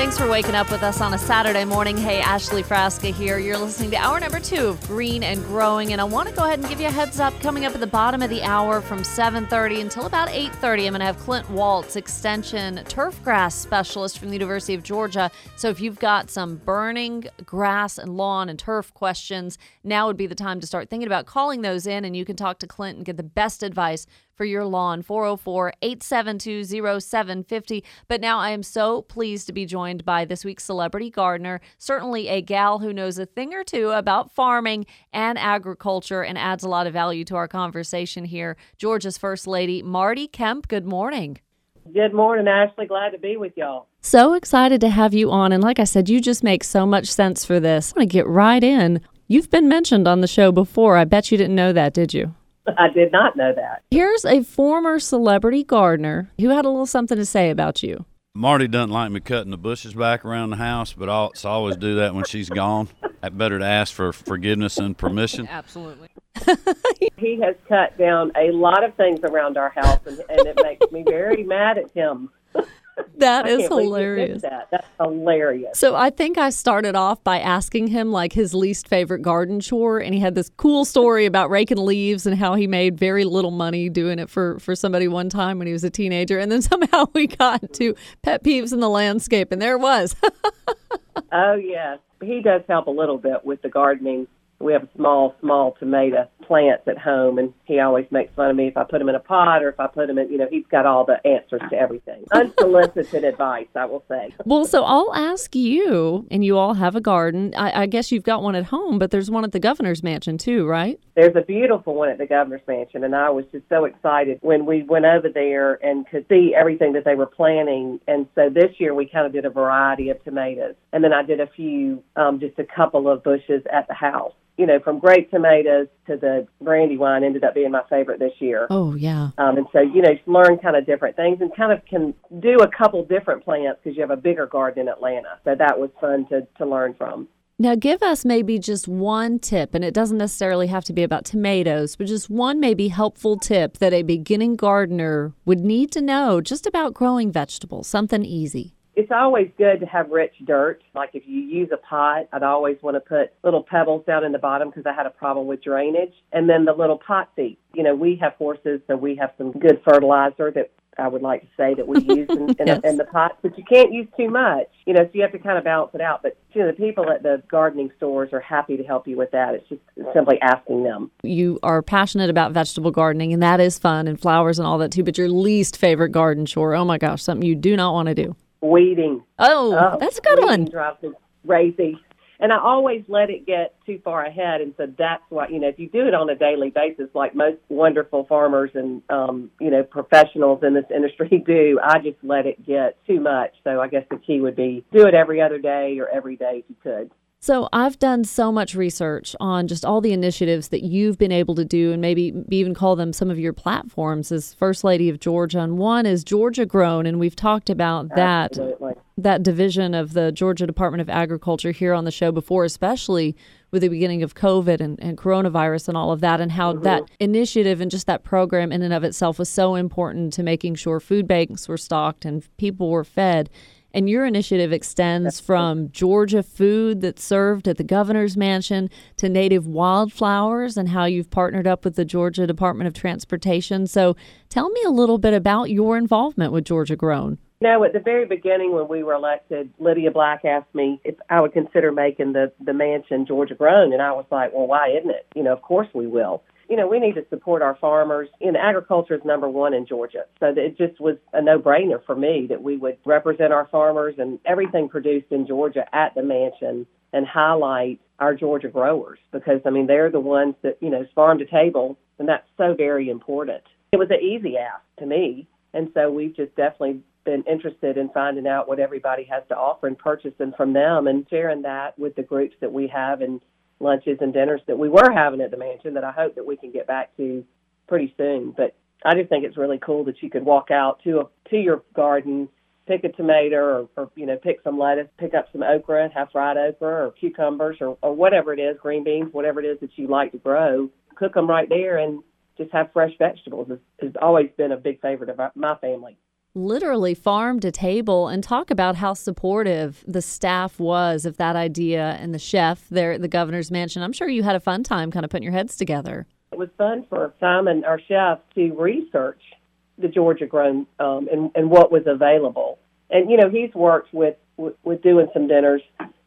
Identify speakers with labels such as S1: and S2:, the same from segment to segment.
S1: Thanks for waking up with us on a Saturday morning. Hey, Ashley Frasca here. You're listening to hour number two of Green and Growing, and I want to go ahead and give you a heads up. Coming up at the bottom of the hour from 7:30 until about 8:30, I'm going to have Clint Waltz, Extension turf grass specialist from the University of Georgia. So if you've got some burning grass and lawn and turf questions, now would be the time to start thinking about calling those in, and you can talk to Clint and get the best advice for your lawn 404 872 0750. But now I am so pleased to be joined by this week's celebrity gardener, certainly a gal who knows a thing or two about farming and agriculture and adds a lot of value to our conversation here. Georgia's First Lady, Marty Kemp. Good morning.
S2: Good morning, Ashley. Glad to be with y'all.
S1: So excited to have you on. And like I said, you just make so much sense for this. I want to get right in. You've been mentioned on the show before. I bet you didn't know that, did you?
S2: I did not know that.
S1: Here's a former celebrity gardener who had a little something to say about you.
S3: Marty doesn't like me cutting the bushes back around the house, but I'll so I always do that when she's gone. That better to ask for forgiveness and permission.
S1: Absolutely.
S2: He has cut down a lot of things around our house, and, and it makes me very mad at him.
S1: That is
S2: can't believe he did
S1: hilarious.
S2: That. That's hilarious.
S1: So I think I started off by asking him like his least favorite garden chore, and he had this cool story about raking leaves and how he made very little money doing it for for somebody one time when he was a teenager, and then somehow we got to pet peeves in the landscape, and there it was.
S2: Oh yes, he does help a little bit with the gardening. We have a small, small tomato plants at home, and he always makes fun of me if I put them in a pot or if I put them in. You know, he's got all the answers to everything. Unsolicited advice, I will say.
S1: well, so I'll ask you, and you all have a garden. I, I guess you've got one at home, but there's one at the governor's mansion too, right?
S2: There's a beautiful one at the governor's mansion, and I was just so excited when we went over there and could see everything that they were planting. And so this year we kind of did a variety of tomatoes, and then I did a few, um, just a couple of bushes at the house. You know, from grape tomatoes to the brandywine ended up being my favorite this year.
S1: Oh yeah.
S2: Um, and so, you know, learn kind of different things and kind of can do a couple different plants because you have a bigger garden in Atlanta. So that was fun to, to learn from.
S1: Now, give us maybe just one tip, and it doesn't necessarily have to be about tomatoes, but just one maybe helpful tip that a beginning gardener would need to know just about growing vegetables, something easy.
S2: It's always good to have rich dirt. Like if you use a pot, I'd always want to put little pebbles down in the bottom because I had a problem with drainage. And then the little pot seed. You know, we have horses, so we have some good fertilizer that I would like to say that we use in, in,
S1: Yes.
S2: in the pots, but you can't use too much. You know, so you have to kind of balance it out. But you know, the people at the gardening stores are happy to help you with that. It's just simply asking them.
S1: You are passionate about vegetable gardening, and that is fun, and flowers and all that too, but your least favorite garden chore, oh my gosh, something you do not want to do.
S2: Weeding.
S1: Oh,
S2: Oh,
S1: that's a good one.
S2: Drives me crazy. And I always let it get too far ahead, and so that's why you know if you do it on a daily basis, like most wonderful farmers and um, you know professionals in this industry do, I just let it get too much. So I guess the key would be do it every other day or every day if you could.
S1: So I've done so much research on just all the initiatives that you've been able to do, and maybe even call them some of your platforms as First Lady of Georgia. And one is Georgia Grown, and we've talked about that
S2: Absolutely.
S1: that division of the Georgia Department of Agriculture here on the show before, especially with the beginning of COVID and, and coronavirus and all of that, and how mm-hmm. that initiative and just that program in and of itself was so important to making sure food banks were stocked and people were fed. And your initiative extends from Georgia food that's served at the governor's mansion to native wildflowers and how you've partnered up with the Georgia Department of Transportation. So tell me a little bit about your involvement with Georgia Grown.
S2: No, at the very beginning when we were elected, Lydia Black asked me if I would consider making the the mansion Georgia grown, and I was like, well, why isn't it? You know, of course we will. You know, we need to support our farmers. Know, agriculture is number one in Georgia, so it just was a no brainer for me that we would represent our farmers and everything produced in Georgia at the mansion and highlight our Georgia growers because I mean they're the ones that you know farm to table, and that's so very important. It was an easy ask to me, and so we've just definitely been interested in finding out what everybody has to offer and purchasing from them and sharing that with the groups that we have and lunches and dinners that we were having at the mansion that I hope that we can get back to pretty soon. But I just think it's really cool that you could walk out to a to your garden pick a tomato or, or you know pick some lettuce, pick up some okra, have fried okra or cucumbers or, or whatever it is, green beans, whatever it is that you like to grow. Cook them right there and just have fresh vegetables. It's always been a big favorite of my family.
S1: Literally farm to table and talk about how supportive the staff was of that idea and the chef there at the governor's mansion. I'm sure you had a fun time kind of putting your heads together.
S2: It was fun for Simon, our chef, to research the Georgia grown um, and, and what was available. And you know, he's worked with, with with doing some dinners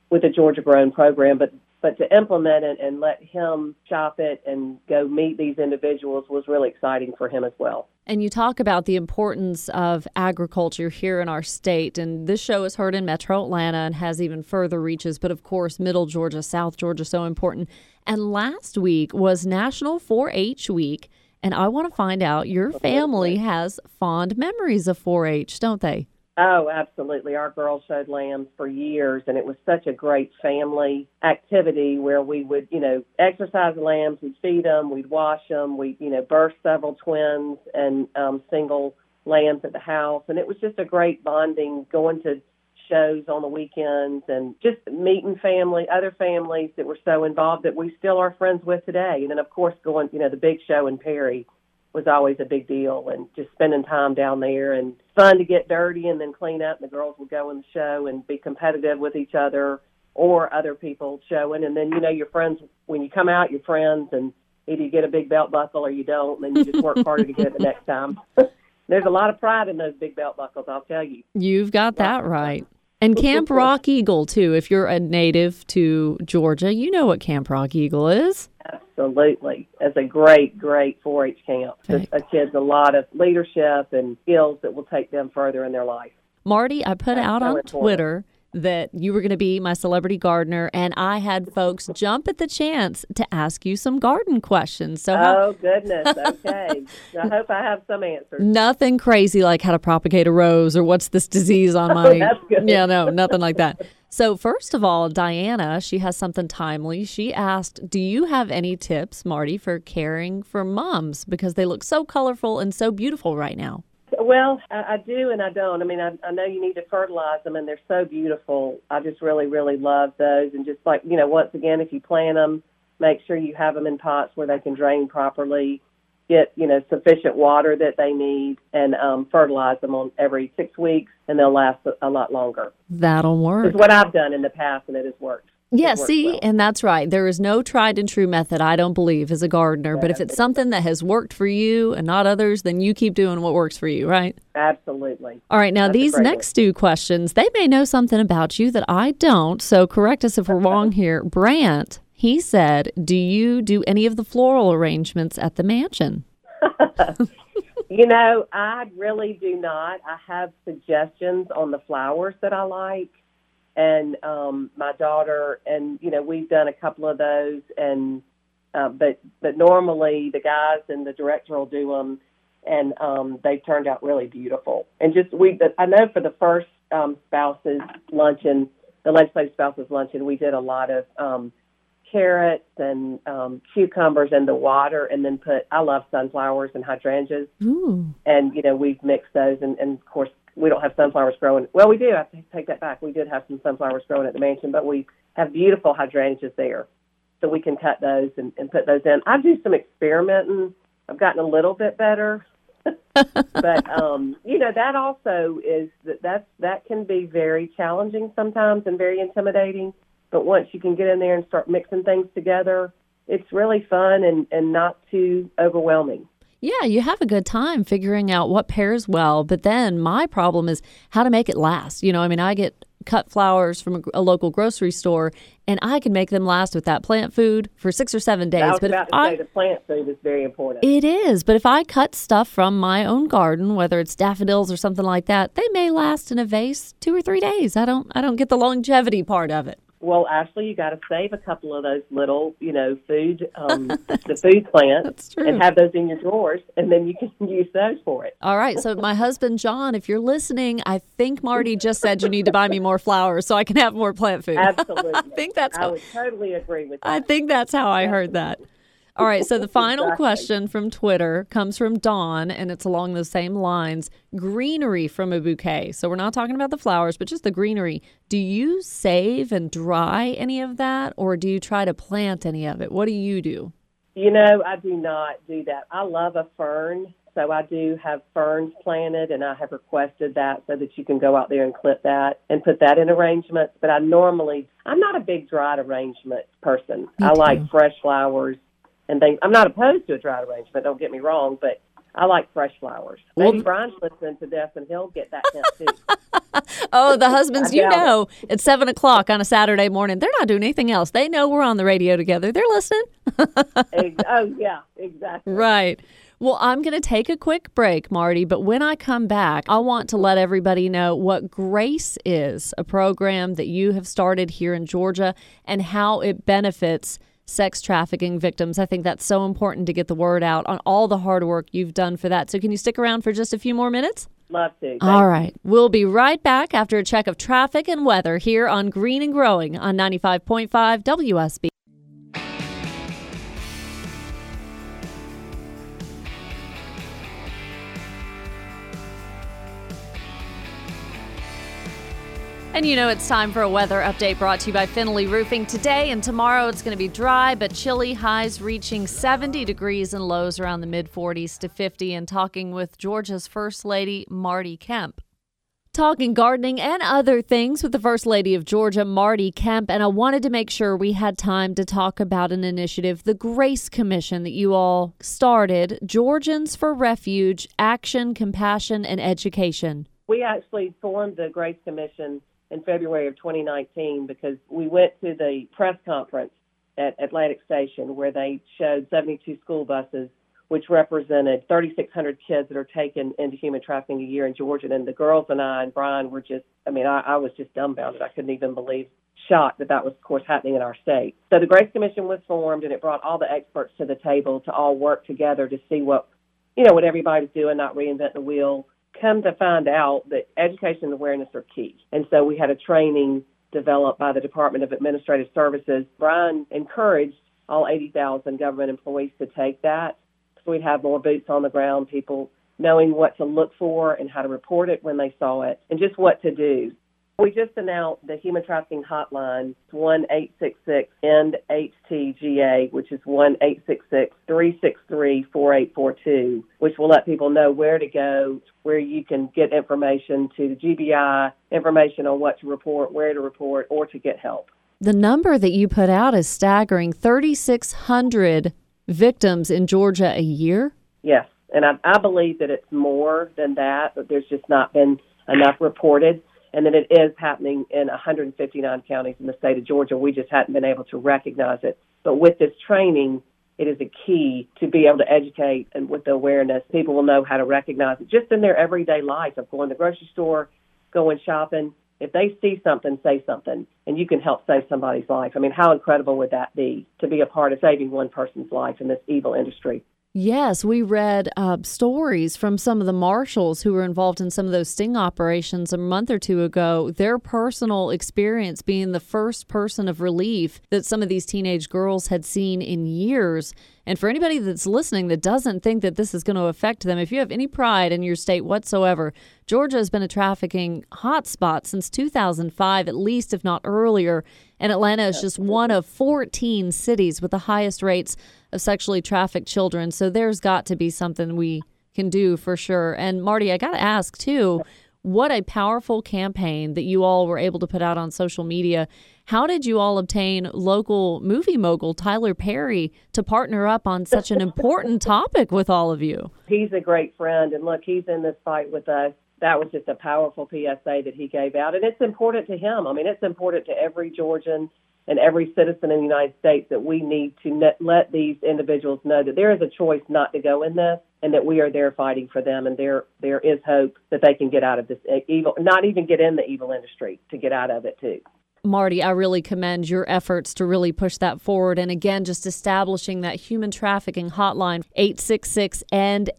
S2: with the Georgia grown program, but but to implement it and let him shop it and go meet these individuals was really exciting for him as well.
S1: And you talk about the importance of agriculture here in our state. And this show is heard in metro Atlanta and has even further reaches. But of course, middle Georgia, South Georgia, so important. And last week was National 4 H Week. And I want to find out your family has fond memories of 4 H, don't they?
S2: Oh, absolutely. Our girls showed lambs for years, and it was such a great family activity where we would, you know, exercise the lambs, we'd feed them, we'd wash them, we'd, you know, birth several twins and um, single lambs at the house. And it was just a great bonding going to shows on the weekends and just meeting family, other families that were so involved that we still are friends with today. And then, of course, going, you know, the big show in Perry was always a big deal and just spending time down there and fun to get dirty and then clean up and the girls would go in the show and be competitive with each other or other people showing and then you know your friends when you come out your friends and either you get a big belt buckle or you don't and then you just work harder to get it the next time. There's a lot of pride in those big belt buckles i'll tell you.
S1: You've got that right. And Camp Rock Eagle, too. If you're a native to Georgia, you know what Camp Rock Eagle is.
S2: Absolutely. It's a great, great 4 H camp. It kids a lot of leadership and skills that will take them further in their life.
S1: Marty, I put
S2: That's
S1: out
S2: so
S1: on
S2: important.
S1: Twitter that you were going to be my celebrity gardener, and I had folks jump at the chance to ask you some garden questions. So,
S2: Oh, goodness. Okay. I hope I have some answers.
S1: nothing crazy like how to propagate a rose or what's this disease on oh, my.
S2: Oh, that's good.
S1: Yeah, no, nothing like that. So, first of all, Diana, she has something timely. She asked, Do you have any tips, Marty, for caring for moms? Because they look so colorful and so beautiful right now.
S2: Well, I, I do and I don't. I mean, I, I know you need to fertilize them, and they're so beautiful. I just really, really love those. And just like you know, once again, if you plant them, make sure you have them in pots where they can drain properly. Get you know sufficient water that they need, and um, fertilize them on every six weeks, and they'll last a, a lot longer.
S1: That'll work.
S2: It's what I've done in the past, and it has worked.
S1: Yeah, see,
S2: well.
S1: and that's right. There is no tried and true method, I don't believe, as a gardener. But if it's something that has worked for you and not others, then you keep doing what works for you, right?
S2: Absolutely.
S1: All right, now
S2: That's
S1: these next two questions, they may know something about you that I don't. So correct us if we're wrong here. Brant, he said, Do you do any of the floral arrangements at the mansion?
S2: You know, I really do not. I have suggestions on the flowers that I like, and um, my daughter, and you know, we've done a couple of those, and uh, but but normally the guys and the director will do them, and um, they turned out really beautiful. And just we, I know for the first um, spouses luncheon, the legislative spouses luncheon, we did a lot of um, carrots and um, cucumbers in the water, and then put. I love sunflowers and hydrangeas
S1: Ooh.
S2: and you know we've mixed those and, and of course we don't have sunflowers growing. Well we do i have to take that back. We did have some sunflowers growing at the mansion but we have beautiful hydrangeas there. So we can cut those and, and put those in. I do some experimenting. I've gotten a little bit better. But um you know that also is that that's that can be very challenging sometimes and very intimidating. But once you can get in there and start mixing things together it's really fun and and not too overwhelming
S1: Yeah, you have a good time figuring out what pairs well. But then my problem is how to make it last. You know, I mean, I get cut flowers from a, a local grocery store and I can make them last with that plant food for six or seven days.
S2: I was
S1: but
S2: about to
S1: I,
S2: say the plant food is very important.
S1: It is, but if I cut stuff from my own garden, whether it's daffodils or something like that, they may last in a vase two or three days. I don't, I don't get the longevity part of it.
S2: Well, Ashley, you got to save a couple of those little, you know, food, um, the food plants, and have those in your drawers, and then you can use those for it.
S1: All right, so my husband John, if you're listening, I think Marty just said you need to buy me more flowers so I can have more plant food.
S2: Absolutely,
S1: I think that's
S2: I
S1: how,
S2: would totally agree with that.
S1: I think that's how I heard that. All right, so the final
S2: Exactly.
S1: question from Twitter comes from Dawn, and it's along those same lines. Greenery from a bouquet. So we're not talking about the flowers, but just the greenery. Do you save and dry any of that, or do you try to plant any of it? What do you do?
S2: You know, I do not do that. I love a fern, so I do have ferns planted, and I have requested that so that you can go out there and clip that and put that in arrangements. But I normally, I'm not a big dried arrangement person.
S1: Me
S2: I like fresh flowers and things. I'm not opposed to a dried arrangement. Don't get me wrong, but I like fresh flowers.
S1: Well-
S2: Maybe Brian's listening to this, and he'll get that hint too.
S1: Oh, the husbands, you
S2: doubt it.
S1: know, at seven o'clock on a Saturday morning, they're not doing anything else. They know we're on the radio together. They're listening.
S2: Oh yeah, exactly.
S1: Right. Well, I'm going to take a quick break, Marty, but when I come back, I want to let everybody know what Grace is, a program that you have started here in Georgia, and how it benefits sex trafficking victims. I think that's so important to get the word out on all the hard work you've done for that. So, can you stick around for just a few more minutes?
S2: Love to.
S1: All right. We'll be right back after a check of traffic and weather here on Green and Growing on 95.5 WSB. And you know, it's time for a weather update brought to you by Finley Roofing. Today and tomorrow, it's going to be dry but chilly, highs reaching 70 degrees and lows around the mid 40s to 50. And talking with Georgia's First Lady, Marty Kemp. Talking gardening and other things with the First Lady of Georgia, Marty Kemp. And I wanted to make sure we had time to talk about an initiative, the Grace Commission, that you all started Georgians for Refuge, Action, Compassion, and Education.
S2: We actually formed the Grace Commission in February of 2019 because we went to the press conference at Atlantic Station where they showed 72 school buses, which represented 3,600 kids that are taken into human trafficking a year in Georgia. And the girls and I and Brian were just, I mean, I, I was just dumbfounded. I couldn't even believe, shocked that that was, of course, happening in our state. So the Grace Commission was formed and it brought all the experts to the table to all work together to see what, you know, what everybody's doing, not reinvent the wheel come to find out that education and awareness are key. And so we had a training developed by the Department of Administrative Services. Brian encouraged all 80,000 government employees to take that. So we'd have more boots on the ground, people knowing what to look for and how to report it when they saw it and just what to do. We just announced the human trafficking hotline, 1 866 END HTGA, which is 1 866 363 4842, which will let people know where to go, where you can get information to the GBI, information on what to report, where to report, or to get help.
S1: The number that you put out is staggering 3,600 victims in Georgia a year.
S2: Yes, and I, I believe that it's more than that, but there's just not been enough reported, and that it is happening in 159 counties in the state of Georgia. We just hadn't been able to recognize it. But with this training, it is a key to be able to educate and with the awareness, people will know how to recognize it just in their everyday life of going to the grocery store, going shopping. If they see something, say something, and you can help save somebody's life. I mean, how incredible would that be to be a part of saving one person's life in this evil industry?
S1: Yes, we read uh, stories from some of the marshals who were involved in some of those sting operations a month or two ago. Their personal experience being the first person of relief that some of these teenage girls had seen in years. And for anybody that's listening that doesn't think that this is going to affect them, if you have any pride in your state whatsoever, Georgia has been a trafficking hotspot since 2005, at least, if not earlier. And Atlanta is just one of 14 cities with the highest rates of sexually trafficked children. So there's got to be something we can do for sure. And Marty, I got to ask too, what a powerful campaign that you all were able to put out on social media. How did you all obtain local movie mogul Tyler Perry to partner up on such an important topic with all of you?
S2: He's a great friend, and look, he's in this fight with us. That was just a powerful PSA that he gave out, and it's important to him. I mean, it's important to every Georgian and every citizen in the United States that we need to let these individuals know that there is a choice not to go in this, and that we are there fighting for them, and there there is hope that they can get out of this evil, not even get in the evil industry, to get out of it too.
S1: Marty, I really commend your efforts to really push that forward. And again, just establishing that human trafficking hotline, 866 and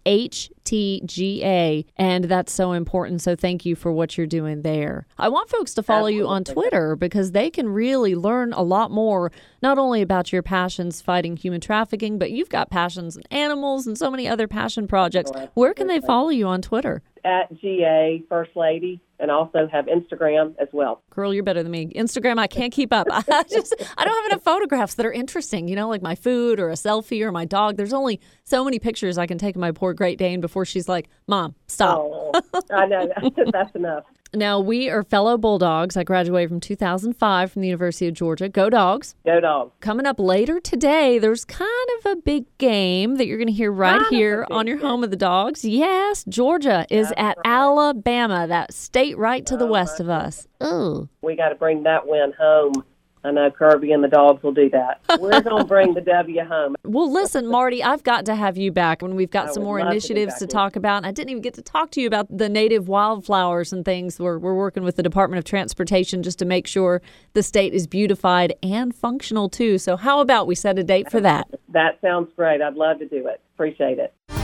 S1: FTGA. And that's so important. So thank you for what you're doing there. I want folks to follow you on Twitter because they can really learn a lot more, not only about your passions fighting human trafficking, but you've got passions in animals and so many other passion projects. Oh, Where can they follow you on Twitter?
S2: At GA First Lady, and also have Instagram as well.
S1: Girl, you're better than me. Instagram, I can't keep up. I just I don't have enough photographs that are interesting. You know, like my food or a selfie or my dog. There's only so many pictures I can take of my poor Great Dane before she's like, "Mom, stop."
S2: Oh, I know that's enough.
S1: Now we are fellow Bulldogs. I graduated from 2005 from the University of Georgia. Go Dogs!
S2: Go dogs.
S1: Coming up later today, there's kind of a big game that you're going to hear right
S2: Kind
S1: here on your
S2: game.
S1: home of the dogs. Yes, Georgia is at Alabama, that state right to the west of us. Ooh.
S2: We got to bring that win home. I know Kirby and the dogs will do that. We're going to bring the W home.
S1: Well, listen, Marty, I've got to have you back when we've got
S2: I
S1: some more
S2: love to
S1: initiatives to talk about. I didn't even get to talk to you about the native wildflowers and things. We're, we're working with the Department of Transportation just to make sure the state is beautified and functional too. So, how about we set a date for that?
S2: That sounds great. I'd love to do it. Appreciate it.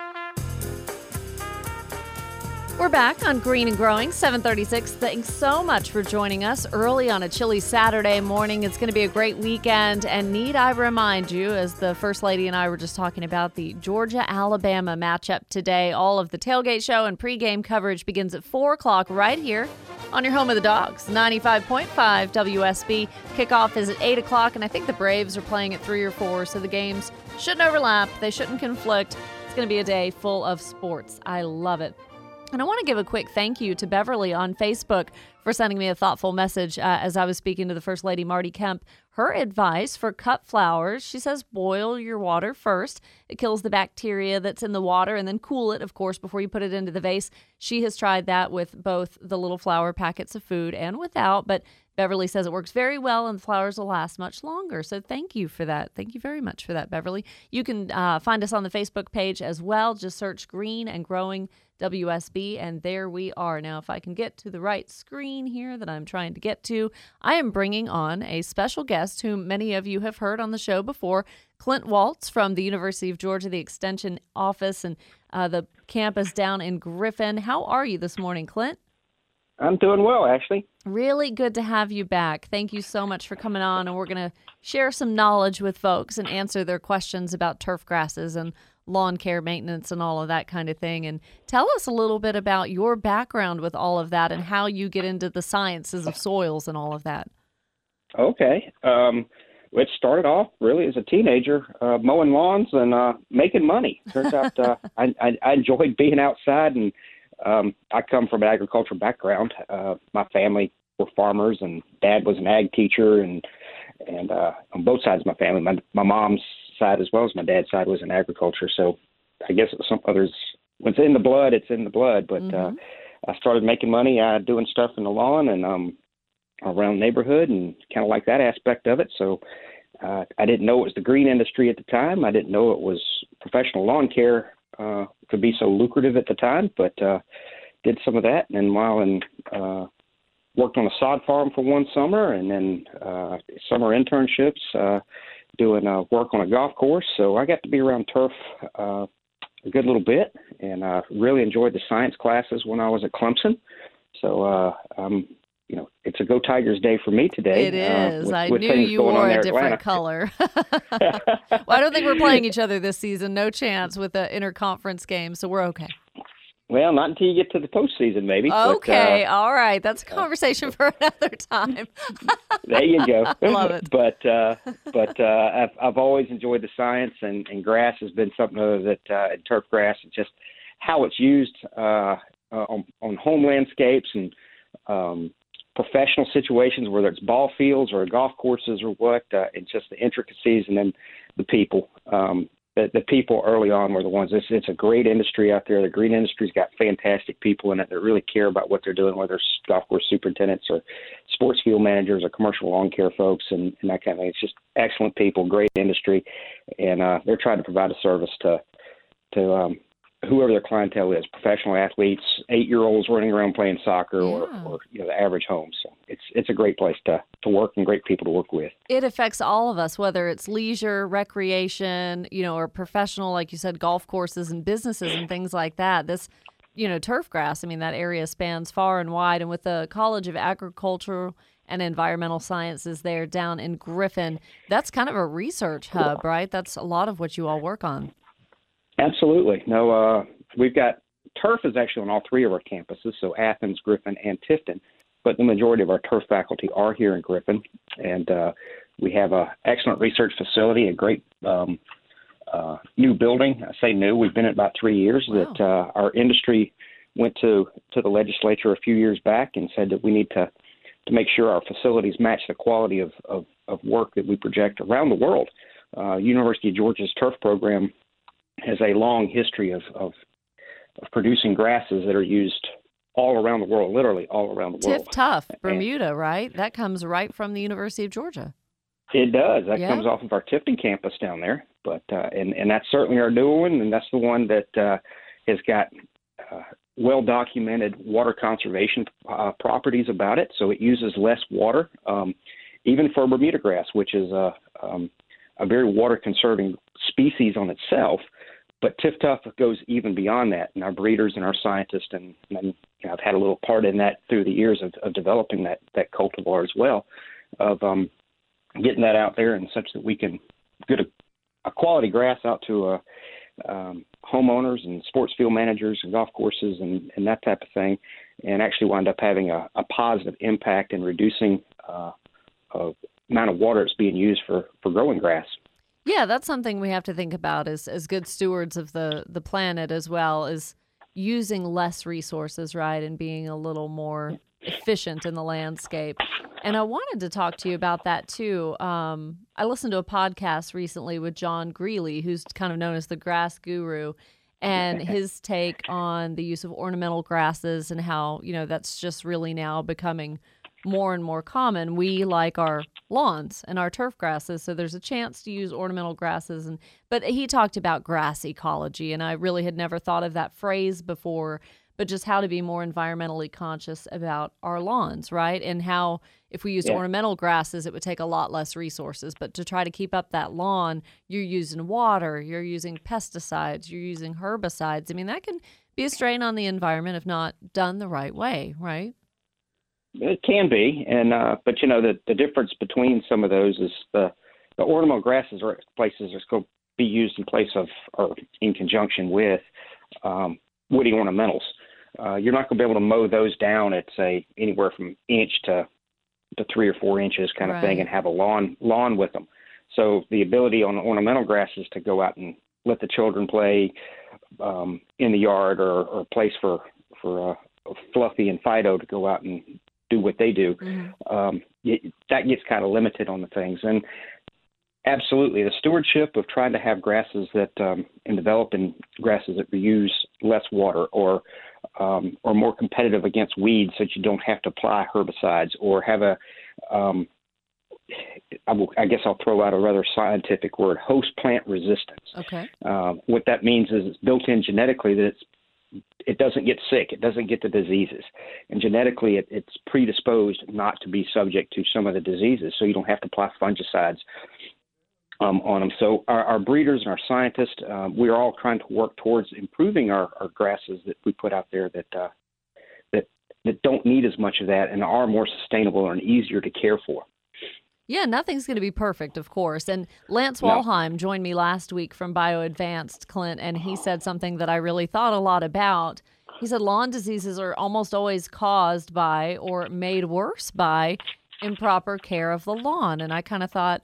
S1: We're back on Green and Growing, 736. Thanks so much for joining us early on a chilly Saturday morning. It's going to be a great weekend. And need I remind you, as the First Lady and I were just talking about the Georgia Alabama matchup today, all of the tailgate show and pregame coverage begins at 4 o'clock right here on your home of the dogs, 95.5 WSB. Kickoff is at 8 o'clock, and I think the Braves are playing at 3 or 4, so the games shouldn't overlap. They shouldn't conflict. It's going to be a day full of sports. I love it. And I want to give a quick thank you to Beverly on Facebook for sending me a thoughtful message uh, as I was speaking to the First Lady, Marty Kemp. Her advice for cut flowers she says boil your water first. It kills the bacteria that's in the water and then cool it, of course, before you put it into the vase. She has tried that with both the little flower packets of food and without, but Beverly says it works very well and the flowers will last much longer. So thank you for that. Thank you very much for that, Beverly. You can uh, find us on the Facebook page as well. Just search Green and Growing WSB, and there we are. Now, if I can get to the right screen here that I'm trying to get to, I am bringing on a special guest whom many of you have heard on the show before, Clint Waltz from the University of Georgia, the Extension Office, and uh, the campus down in Griffin. How are you this morning, Clint?
S4: I'm doing well, Ashley.
S1: Really good to have you back. Thank you so much for coming on. And we're going to share some knowledge with folks and answer their questions about turf grasses and lawn care maintenance and all of that kind of thing. And tell us a little bit about your background with all of that and how you get into the sciences of soils and all of that.
S4: Okay. Um, it started off really as a teenager, uh, mowing lawns and uh, making money. Turns out uh, I, I, I enjoyed being outside, and um, I come from an agricultural background. Uh, my family were farmers, and dad was an ag teacher, and and uh, on both sides of my family, my my mom's side as well as my dad's side was in agriculture. So I guess some others, when it's in the blood, it's in the blood. But uh, I started making money uh, doing stuff in the lawn and um, around the neighborhood, and kind of like that aspect of it. So uh, I didn't know it was the green industry at the time. I didn't know it was professional lawn care uh, could be so lucrative at the time, but uh, did some of that. And then while in uh, worked on a sod farm for one summer, and then uh, summer internships uh, doing uh, work on a golf course. So I got to be around turf uh, a good little bit, and uh, really enjoyed the science classes when I was at Clemson. So uh, um, you know, it's a Go Tigers day for me today.
S1: It is.
S4: uh, with-
S1: I
S4: with
S1: knew you wore a different color. well, I don't think we're playing each other this season. No chance with the interconference game, so we're okay.
S4: Well, not until you get to the postseason, maybe. but, uh,
S1: Okay, all right. That's a conversation for another time.
S4: there you go.
S1: I Love it.
S4: But uh, but uh, I've I've always enjoyed the science, and, and grass has been something other that uh, and turf grass and just how it's used uh, uh, on on home landscapes and um, professional situations, whether it's ball fields or golf courses or what, uh, and just the intricacies, and then the people. Um, the, the people early on were the ones. It's, it's a great industry out there. The green industry's got fantastic people in it that really care about what they're doing, whether it's golf course superintendents or sports field managers or commercial lawn care folks and, and that kind of thing. It's just excellent people, great industry, and uh, they're trying to provide a service to to um, whoever their clientele is, professional athletes, eight year olds running around playing soccer,
S1: Yeah.
S4: or, or you know the average home. So it's it's a great place to to work and great people to work with.
S1: It affects all of us, whether it's leisure, recreation, you know, or professional, like you said, golf courses and businesses and things like that. This, you know, turf grass, I mean, that area spans far and wide. And with the College of Agricultural and Environmental Sciences there down in Griffin, that's kind of a research hub, right? That's a lot of what you all work on.
S4: Absolutely. No, uh, we've got turf is actually on all three of our campuses, so Athens, Griffin, and Tifton. But the majority of our turf faculty are here in Griffin, and uh, we have an excellent research facility, a great um, uh, new building. I say new; we've been in about three years. That uh, our industry went to to the legislature a few years back and said that we need to to make sure our facilities match the quality of of, of work that we project around the world. Uh, University of Georgia's turf program has a long history of, of of producing grasses that are used all around the world, literally all around the world.
S1: Tiff Tough, Bermuda, right? That comes right from the University of Georgia.
S4: It does. That
S1: Yeah.
S4: comes off of our Tifton campus down there, but uh, and and that's certainly our new one, and that's the one that uh, has got uh, well documented water conservation uh, properties about it. So it uses less water, um, even for Bermuda grass, which is a um, a very water conserving species on itself. But TifTuf goes even beyond that, and our breeders and our scientists, and, and you know, I've had a little part in that through the years of, of developing that that cultivar as well, of um, getting that out there and such that we can get a, a quality grass out to uh, um, homeowners and sports field managers and golf courses and, and that type of thing, and actually wind up having a, a positive impact in reducing uh, uh, amount of water that's being used for, for growing grass.
S1: Yeah, that's something we have to think about as as good stewards of the the planet as well as using less resources, right, and being a little more efficient in the landscape. And I wanted to talk to you about that too. Um, I listened to a podcast recently with John Greenlee, who's kind of known as the grass guru, and his take on the use of ornamental grasses and how you know that's just really now becoming more and more common. We like our lawns and our turf grasses, so there's a chance to use ornamental grasses. And but he talked about grass ecology, and I really had never thought of that phrase before. But just how to be more environmentally conscious about our lawns, right? And how if we used
S4: Yeah.
S1: ornamental grasses, it would take a lot less resources. But to try to keep up that lawn, you're using water, you're using pesticides, you're using herbicides. I mean, that can be a strain on the environment if not done the right way, right?
S4: It can be, and uh, but you know the the difference between some of those is the the ornamental grasses are places that's going to be used in place of or in conjunction with um, woody ornamentals. Uh, you're not going to be able to mow those down at say anywhere from inch to to three or four inches kind of
S1: Right.
S4: thing, and have a lawn lawn with them. So the ability on ornamental grasses to go out and let the children play um, in the yard or, or a place for for uh, Fluffy and Fido to go out and do what they do. Um, it, that gets kind of limited on the things, and absolutely the stewardship of trying to have grasses that um, and developing grasses that reuse less water or um, or more competitive against weeds, so that you don't have to apply herbicides or have a um, I, will, I guess I'll throw out a rather scientific word: host plant resistance.
S1: Okay.
S4: Uh, what that means is it's built in genetically that it's, it doesn't get sick, it doesn't get the diseases, and genetically it, it's predisposed not to be subject to some of the diseases, so you don't have to apply fungicides um, on them. So our, our breeders and our scientists, uh, we are all trying to work towards improving our, our grasses that we put out there that uh, that that don't need as much of that and are more sustainable and easier to care for.
S1: Yeah, nothing's going to be perfect, of course. And Lance
S4: No.
S1: Walheim joined me last week from BioAdvanced, Clint, and he said something that I really thought a lot about. He said lawn diseases are almost always caused by or made worse by improper care of the lawn. And I kind of thought,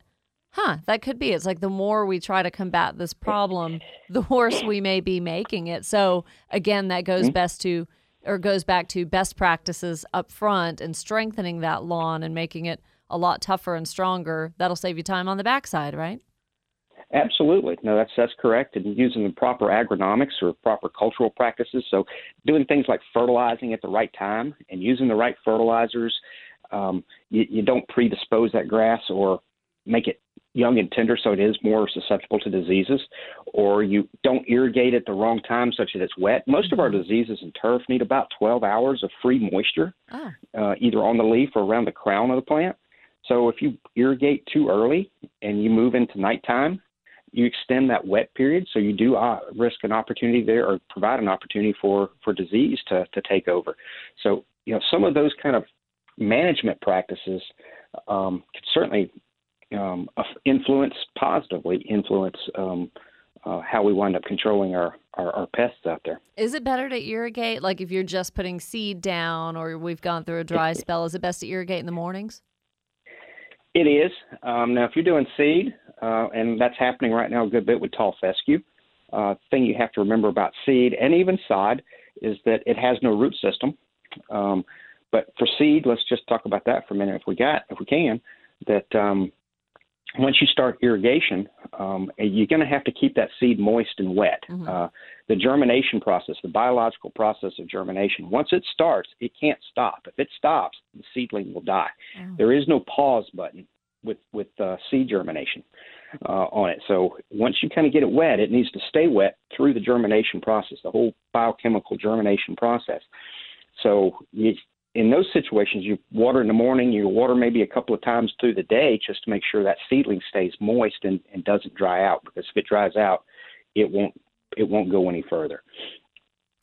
S1: huh, that could be. It's like the more we try to combat this problem, the worse we may be making it. So again, that goes mm-hmm. best to or goes back to best practices up front and strengthening that lawn and making it a lot tougher and stronger. That'll save you time on the backside, right?
S4: Absolutely. No, that's that's correct. And using the proper agronomics or proper cultural practices. So doing things like fertilizing at the right time and using the right fertilizers. Um, you, you don't predispose that grass or make it young and tender so it is more susceptible to diseases, or you don't irrigate at the wrong time such that it's wet. Most of our diseases in turf need about 12 hours of free moisture,
S1: Oh.
S4: uh, either on the leaf or around the crown of the plant. So if you irrigate too early and you move into nighttime, you extend that wet period, so you do uh, risk an opportunity there or provide an opportunity for for disease to to take over. So you know some of those kind of management practices um, can certainly um, influence positively influence um, uh, how we wind up controlling our, our our pests out there.
S1: Is it better to irrigate? Like if you're just putting seed down or we've gone through a dry spell, is it best to irrigate in the mornings?
S4: It is. Um, now, if you're doing seed, uh, and that's happening right now a good bit with tall fescue, uh, thing you have to remember about seed and even sod is that it has no root system. Um, but for seed, let's just talk about that for a minute, if we got, if we can. That um, once you start irrigation, um, you're going to have to keep that seed moist and wet. Uh, the germination process, the biological process of germination, once it starts, it can't stop. If it stops, the seedling will die. There is no pause button with with uh, seed germination uh, on it. So once you kind of get it wet, it needs to stay wet through the germination process, the whole biochemical germination process. So you, in those situations, you water in the morning, you water maybe a couple of times through the day just to make sure that seedling stays moist and, and doesn't dry out. Because if it dries out, it won't it won't go any further.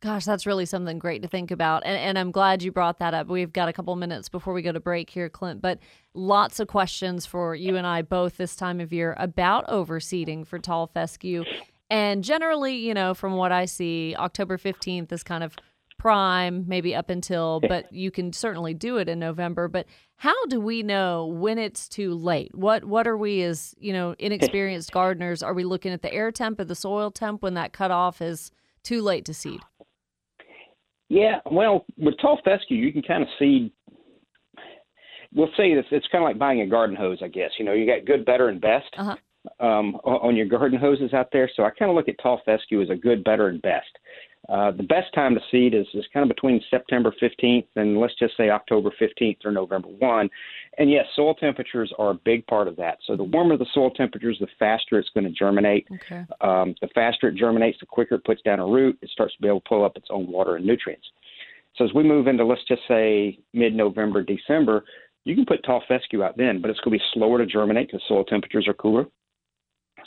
S1: Gosh, that's really something great to think about. And, and I'm glad you brought that up. We've got a couple minutes before we go to break here, Clint, but lots of questions for you and I both this time of year about overseeding for tall fescue. And generally, you know, from what I see, October 15th is kind of prime, maybe up until, but you can certainly do it in November. But how do we know when it's too late? What what are we as, you know, inexperienced gardeners? Are we looking at the air temp or the soil temp when that cutoff is too late to seed?
S4: Yeah, well, with tall fescue, you can kind of seed. We'll say this: it's kind of like buying a garden hose, I guess. You know, you got good, better, and best
S1: Uh-huh.
S4: um, on your garden hoses out there. So I kind of look at tall fescue as a good, better, and best. Uh, the best time to seed is, is kind of between September 15th and let's just say October 15th or November 1. And yes, soil temperatures are a big part of that. So the warmer the soil temperatures, the faster it's going to germinate.
S1: Okay.
S4: Um, the faster it germinates, the quicker it puts down a root. It starts to be able to pull up its own water and nutrients. So as we move into, let's just say, mid-November, December, you can put tall fescue out then, but it's going to be slower to germinate because soil temperatures are cooler.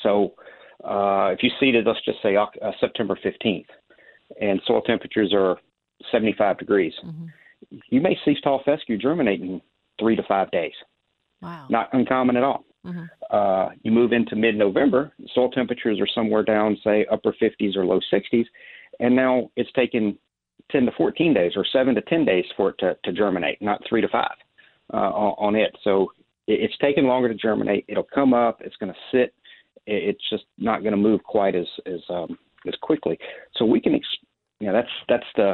S4: So uh, if you seeded, let's just say uh, September 15th, and soil temperatures are 75 degrees, you may see tall fescue germinate in three to five days.
S1: Wow.
S4: Not uncommon at all.
S1: Mhm.
S4: Uh, you move into mid-November, soil temperatures are somewhere down, say upper 50s or low 60s, and now it's taken 10 to 14 days or 7 to 10 days for it to, to germinate, not 3 to 5 uh, on, on it. So it, it's taken longer to germinate. It'll come up. It's going to sit. It, it's just not going to move quite as as um, as quickly. So we can, ex- you know, that's that's the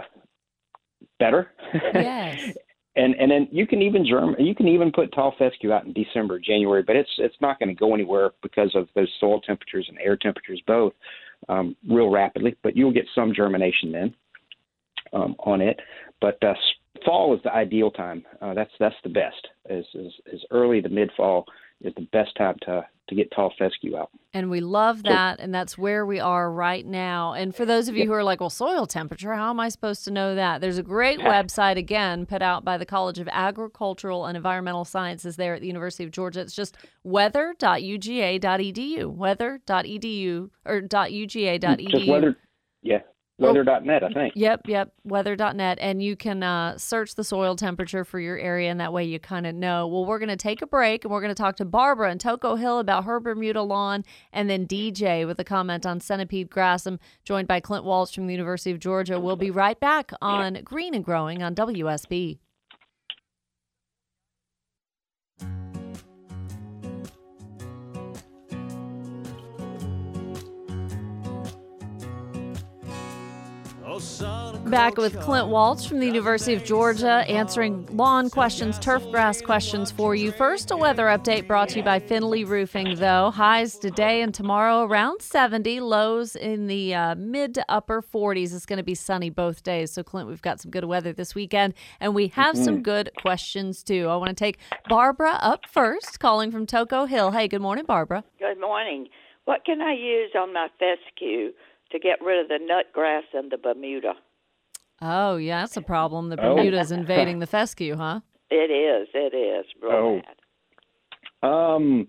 S4: better.
S1: Yes.
S4: and and then you can even germ you can even put tall fescue out in December, January, but it's it's not going to go anywhere because of those soil temperatures and air temperatures both um, real rapidly. But you'll get some germination then um, on it. But uh, fall is the ideal time. Uh, that's that's the best. Is is, is early to mid fall is the best time to to get tall fescue out.
S1: And we love that. And that's where we are right now. And for those of you who are like, well, soil temperature, how am I supposed to know that? There's a great website, again, put out by the College of Agricultural and Environmental Sciences there at the University of Georgia. It's just weather.uga.edu, weather.edu or .uga.edu.
S4: Just weather, yeah, weather.net, I think.
S1: Yep, yep, weather.net. And you can uh, search the soil temperature for your area, and that way you kind of know. Well, we're going to take a break and we're going to talk to Barbara and Toco Hill about her Bermuda lawn, and then DJ with a comment on centipede grass. I'm joined by Clint Waltz from the University of Georgia. We'll be right back on Green and Growing on WSB. Back with Clint Waltz from the University of Georgia, answering lawn questions, turf grass questions for you. First, a weather update brought to you by Finley Roofing, though. Highs today and tomorrow around 70, lows in the uh, mid to upper 40s. It's going to be sunny both days. So, Clint, we've got some good weather this weekend, and we have some good questions, too. I want to take Barbara up first, calling from Toco Hill. Hey, good morning, Barbara.
S5: Good morning. What can I use on my fescue to get rid of the nut grass and the Bermuda?
S1: Oh, yeah, that's a problem. The
S4: Oh.
S1: Bermuda's invading the fescue, huh?
S5: It is. It is. Real
S4: Oh.
S5: bad.
S4: Um,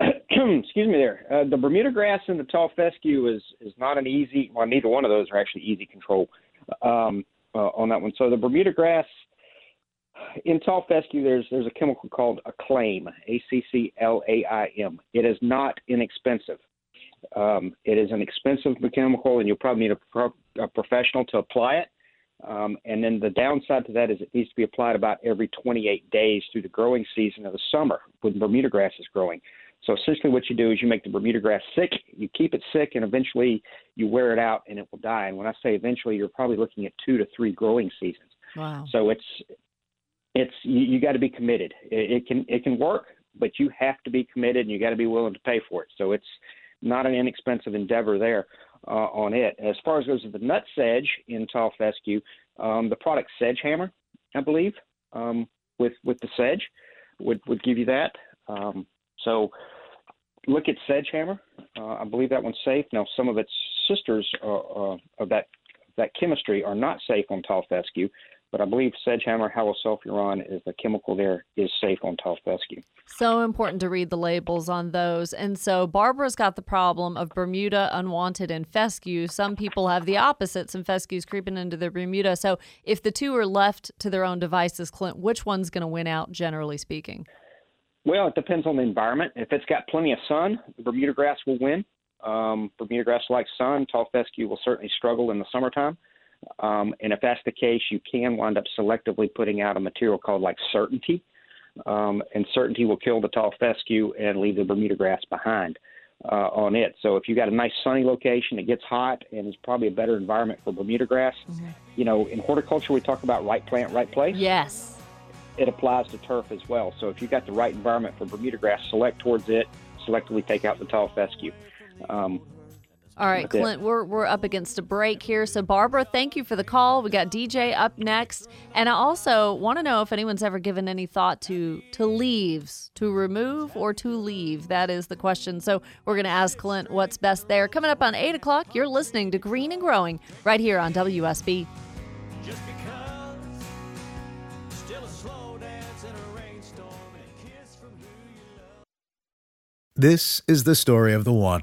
S4: excuse me there. Uh, the Bermuda grass and the tall fescue is is not an easy. Well, neither one of those are actually easy control um, uh, on that one. So the Bermuda grass in tall fescue, there's there's a chemical called Acclaim, A C C L A I M. It is not inexpensive. Um, it is an expensive chemical, and you'll probably need a, pro- a professional to apply it. Um, and then the downside to that is it needs to be applied about every 28 days through the growing season of the summer when Bermuda grass is growing. So essentially, what you do is you make the Bermuda grass sick, you keep it sick, and eventually you wear it out and it will die. And when I say eventually, you're probably looking at two to three growing seasons.
S1: Wow.
S4: So it's it's you, you got to be committed. It, it can it can work, but you have to be committed and you got to be willing to pay for it. So it's not an inexpensive endeavor there uh, on it. As far as goes with the nut sedge in tall fescue, um, the product Sedgehammer, I believe, um, with with the sedge would would give you that. Um, so look at Sedgehammer. Uh, I believe that one's safe. Now some of its sisters uh, uh, of that that chemistry are not safe on tall fescue, but I believe Sedgehammer halosulfuron is the chemical there is safe on tall fescue.
S1: So important to read the labels on those. And so Barbara's got the problem of Bermuda unwanted and fescue. Some people have the opposite, some fescues creeping into their Bermuda. So if the two are left to their own devices, Clint, which one's going to win out, generally speaking?
S4: Well, it depends on the environment. If it's got plenty of sun, Bermuda grass will win. Um, Bermuda grass likes sun. Tall fescue will certainly struggle in the summertime. Um, and if that's the case, you can wind up selectively putting out a material called like certainty. Um, and certainty will kill the tall fescue and leave the Bermuda grass behind uh, on it. So if you've got a nice sunny location, it gets hot, and it's probably a better environment for Bermuda grass. You know, in horticulture, we talk about right plant, right place
S1: Yes.
S4: it applies to turf as well. So if you've got the right environment for Bermuda grass, select towards it, selectively take out the tall fescue. Um,
S1: All right,
S4: That's it.
S1: Clint, we're, we're up against a break here. So, Barbara, thank you for the call. We got DJ up next. And I also want to know if anyone's ever given any thought to, to leaves, to remove or to leave. That is the question. So, we're going to ask Clint what's best there. Coming up on 8 o'clock, you're listening to Green and Growing right here on WSB.
S6: Just because, still a slow dance in a rainstorm and a kiss from who you love.
S7: This is the story of the one.